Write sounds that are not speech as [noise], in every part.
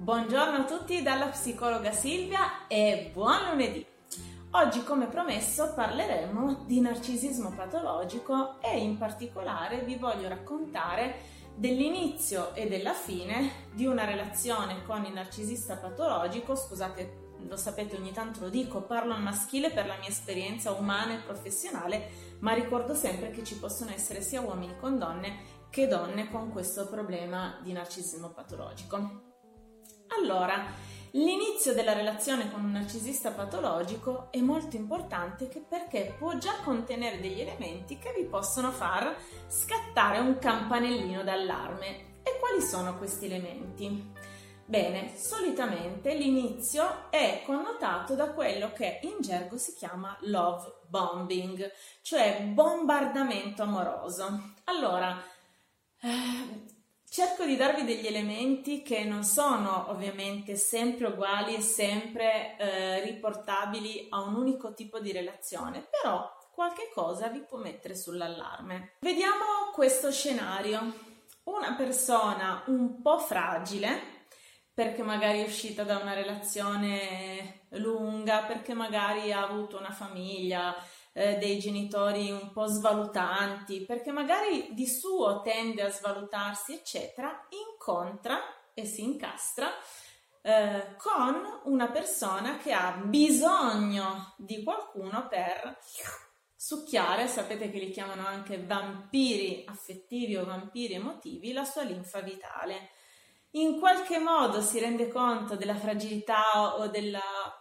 Buongiorno a tutti dalla psicologa Silvia e buon lunedì! Oggi, come promesso, parleremo di narcisismo patologico e in particolare vi voglio raccontare dell'inizio e della fine di una relazione con il narcisista patologico. Scusate, lo sapete, ogni tanto lo dico, parlo al maschile per la mia esperienza umana e professionale, ma ricordo sempre che ci possono essere sia uomini con donne che donne con questo problema di narcisismo patologico. Allora, l'inizio della relazione con un narcisista patologico è molto importante perché può già contenere degli elementi che vi possono far scattare un campanellino d'allarme. E quali sono questi elementi? Bene, solitamente l'inizio è connotato da quello che in gergo si chiama love bombing, cioè bombardamento amoroso. Allora, eh, Cerco di darvi degli elementi che non sono ovviamente sempre uguali e sempre eh, riportabili a un unico tipo di relazione, però qualche cosa vi può mettere sull'allarme. Vediamo questo scenario. Una persona un po' fragile, perché magari è uscita da una relazione lunga, perché magari ha avuto una famiglia, eh, dei genitori un po' svalutanti, perché magari di suo tende a svalutarsi, eccetera, incontra e si incastra eh, con una persona che ha bisogno di qualcuno per succhiare, sapete che li chiamano anche vampiri affettivi o vampiri emotivi, la sua linfa vitale. In qualche modo si rende conto della fragilità o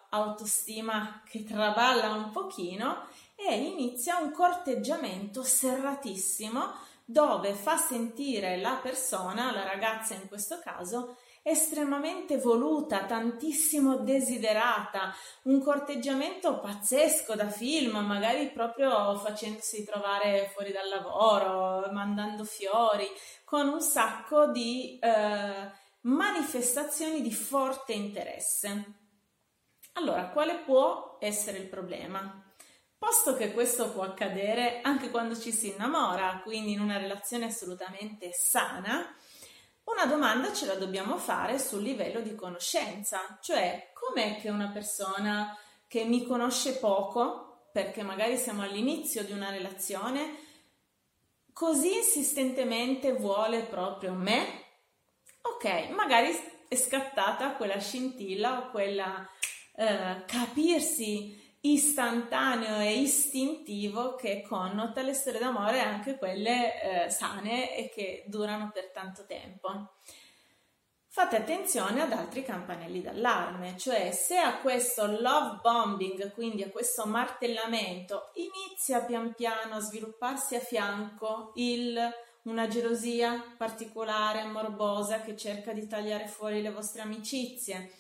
dell'autostima che traballa un pochino e inizia un corteggiamento serratissimo dove fa sentire la persona, la ragazza in questo caso, estremamente voluta, tantissimo desiderata, un corteggiamento pazzesco da film, magari proprio facendosi trovare fuori dal lavoro, mandando fiori, con un sacco di eh, manifestazioni di forte interesse. Allora, quale può essere il problema? Posto che questo può accadere anche quando ci si innamora, quindi in una relazione assolutamente sana, una domanda ce la dobbiamo fare sul livello di conoscenza, cioè com'è che una persona che mi conosce poco, perché magari siamo all'inizio di una relazione, così insistentemente vuole proprio me? Ok, magari è scattata quella scintilla o quella eh, capirsi istantaneo e istintivo che connota le storie d'amore, anche quelle eh, sane e che durano per tanto tempo. Fate attenzione ad altri campanelli d'allarme, cioè se a questo love bombing, quindi a questo martellamento, inizia pian piano a svilupparsi a fianco il, una gelosia particolare, morbosa, che cerca di tagliare fuori le vostre amicizie,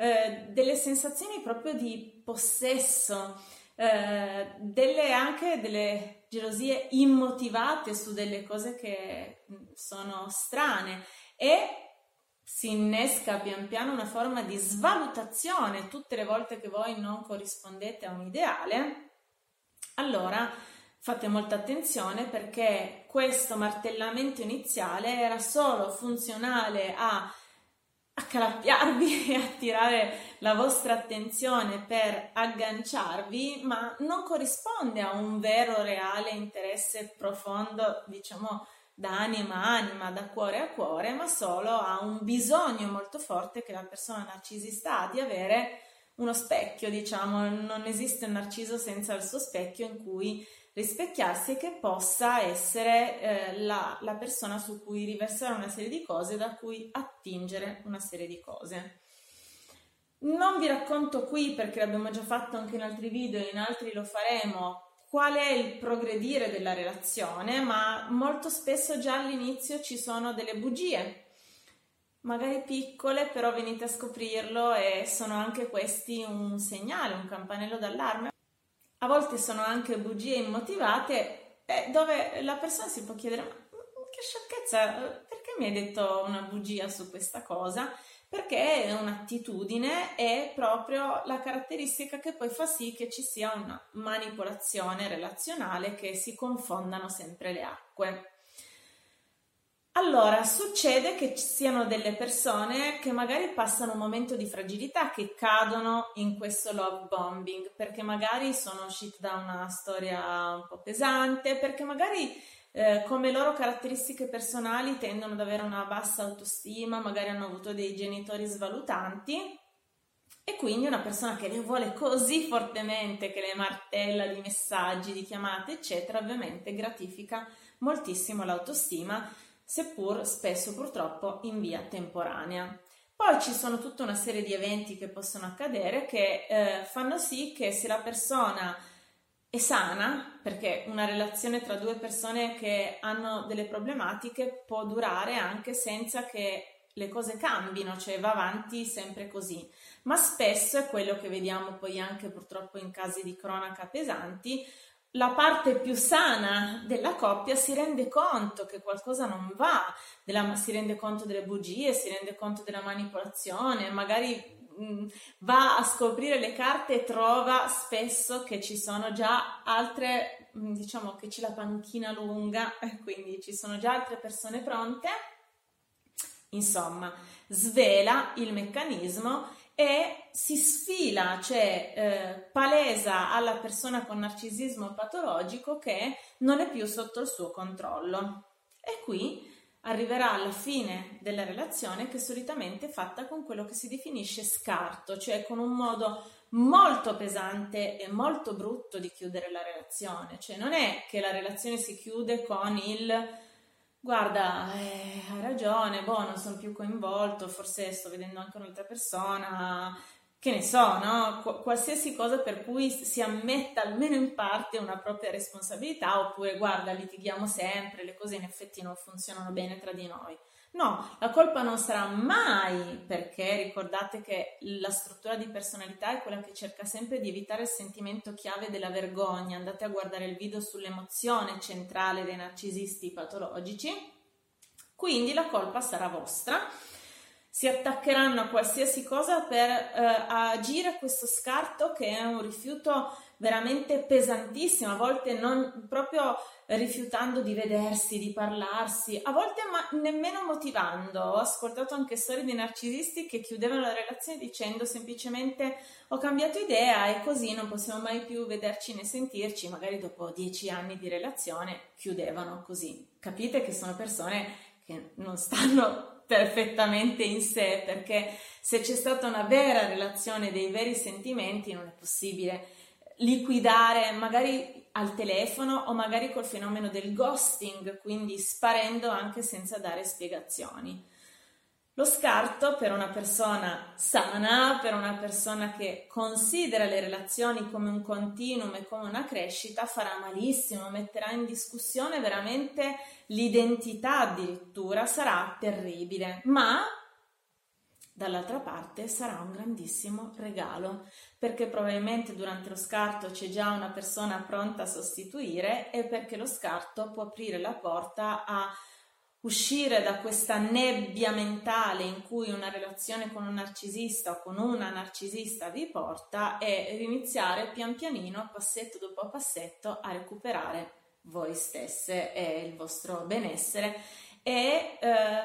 eh, delle sensazioni proprio di possesso, eh, delle, anche delle gelosie immotivate su delle cose che mm, sono strane e si innesca pian piano una forma di svalutazione tutte le volte che voi non corrispondete a un ideale, allora fate molta attenzione perché questo martellamento iniziale era solo funzionale a accalappiarvi [laughs] e attirare la vostra attenzione per agganciarvi, ma non corrisponde a un vero, reale interesse profondo, diciamo, da anima a anima, da cuore a cuore, ma solo a un bisogno molto forte che la persona narcisista ha di avere uno specchio, diciamo, non esiste un narciso senza il suo specchio in cui rispecchiarsi e che possa essere eh, la, la persona su cui riversare una serie di cose, da cui attingere una serie di cose. Non vi racconto qui perché l'abbiamo già fatto anche in altri video e in altri lo faremo qual è il progredire della relazione, ma molto spesso già all'inizio ci sono delle bugie, magari piccole, però venite a scoprirlo e sono anche questi un segnale, un campanello d'allarme a volte sono anche bugie immotivate eh, dove la persona si può chiedere ma che sciocchezza, perché mi hai detto una bugia su questa cosa? Perché è un'attitudine, è proprio la caratteristica che poi fa sì che ci sia una manipolazione relazionale, che si confondano sempre le acque. Allora, succede che ci siano delle persone che magari passano un momento di fragilità, che cadono in questo love bombing, perché magari sono uscite da una storia un po' pesante, perché magari eh, come loro caratteristiche personali tendono ad avere una bassa autostima, magari hanno avuto dei genitori svalutanti e quindi una persona che le vuole così fortemente, che le martella di messaggi, di chiamate, eccetera, ovviamente gratifica moltissimo l'autostima seppur spesso purtroppo in via temporanea. Poi ci sono tutta una serie di eventi che possono accadere che eh, fanno sì che se la persona è sana, perché una relazione tra due persone che hanno delle problematiche può durare anche senza che le cose cambino, cioè va avanti sempre così. Ma spesso è quello che vediamo poi anche purtroppo in casi di cronaca pesanti, la parte più sana della coppia si rende conto che qualcosa non va, della, si rende conto delle bugie, si rende conto della manipolazione, magari mh, mm, va a scoprire le carte e trova spesso che ci sono già altre, mh, mm, diciamo che c'è la panchina lunga, [laughs] quindi ci sono già altre persone pronte. Insomma, svela il meccanismo e si sfila, cioè eh, palesa alla persona con narcisismo patologico che non è più sotto il suo controllo. E qui arriverà alla fine della relazione che solitamente è fatta con quello che si definisce scarto, cioè con un modo molto pesante e molto brutto di chiudere la relazione. Cioè non è che la relazione si chiude con il Guarda, eh, hai ragione, boh, non sono più coinvolto, forse sto vedendo anche un'altra persona, che ne so, no? Qu- qualsiasi cosa per cui si ammetta almeno in parte una propria responsabilità, oppure guarda, litighiamo sempre, le cose in effetti non funzionano bene tra di noi. No, la colpa non sarà mai perché ricordate che la struttura di personalità è quella che cerca sempre di evitare il sentimento chiave della vergogna. Andate a guardare il video sull'emozione centrale dei narcisisti patologici. Quindi la colpa sarà vostra. Si attaccheranno a qualsiasi cosa per eh, agire questo scarto che è un rifiuto veramente pesantissimo, a volte non proprio rifiutando di vedersi, di parlarsi, a volte ma nemmeno motivando. Ho ascoltato anche storie di narcisisti che chiudevano la relazione dicendo semplicemente ho cambiato idea e così non possiamo mai più vederci né sentirci, magari dopo dieci anni di relazione chiudevano così. Capite che sono persone che non stanno perfettamente in sé perché se c'è stata una vera relazione dei veri sentimenti non è possibile liquidare magari al telefono o magari col fenomeno del ghosting, quindi sparendo anche senza dare spiegazioni. Lo scarto per una persona sana, per una persona che considera le relazioni come un continuum e come una crescita, farà malissimo, metterà in discussione veramente l'identità addirittura, sarà terribile, ma dall'altra parte sarà un grandissimo regalo perché probabilmente durante lo scarto c'è già una persona pronta a sostituire e perché lo scarto può aprire la porta a uscire da questa nebbia mentale in cui una relazione con un narcisista o con una narcisista vi porta e iniziare pian pianino, passetto dopo passetto, a recuperare voi stesse e il vostro benessere e eh,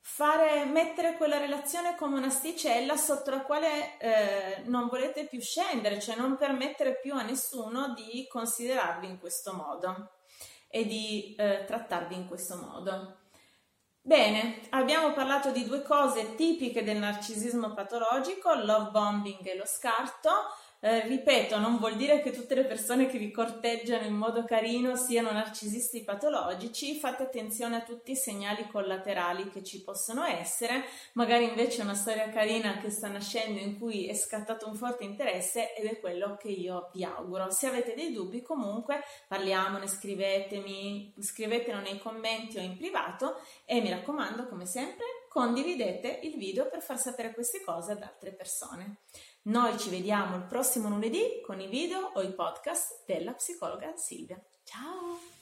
fare, mettere quella relazione come un'asticella sotto la quale eh, non volete più scendere, cioè non permettere più a nessuno di considerarvi in questo modo e di eh, trattarvi in questo modo. Bene, abbiamo parlato di due cose tipiche del narcisismo patologico, love bombing e lo scarto. Eh, ripeto, non vuol dire che tutte le persone che vi corteggiano in modo carino siano narcisisti patologici, fate attenzione a tutti i segnali collaterali che ci possono essere, magari invece una storia carina che sta nascendo in cui è scattato un forte interesse ed è quello che io vi auguro. Se avete dei dubbi comunque parliamone, scrivetemi, scrivetelo nei commenti o in privato e mi raccomando come sempre condividete il video per far sapere queste cose ad altre persone. Noi ci vediamo il prossimo lunedì con i video o i podcast della psicologa Silvia. Ciao!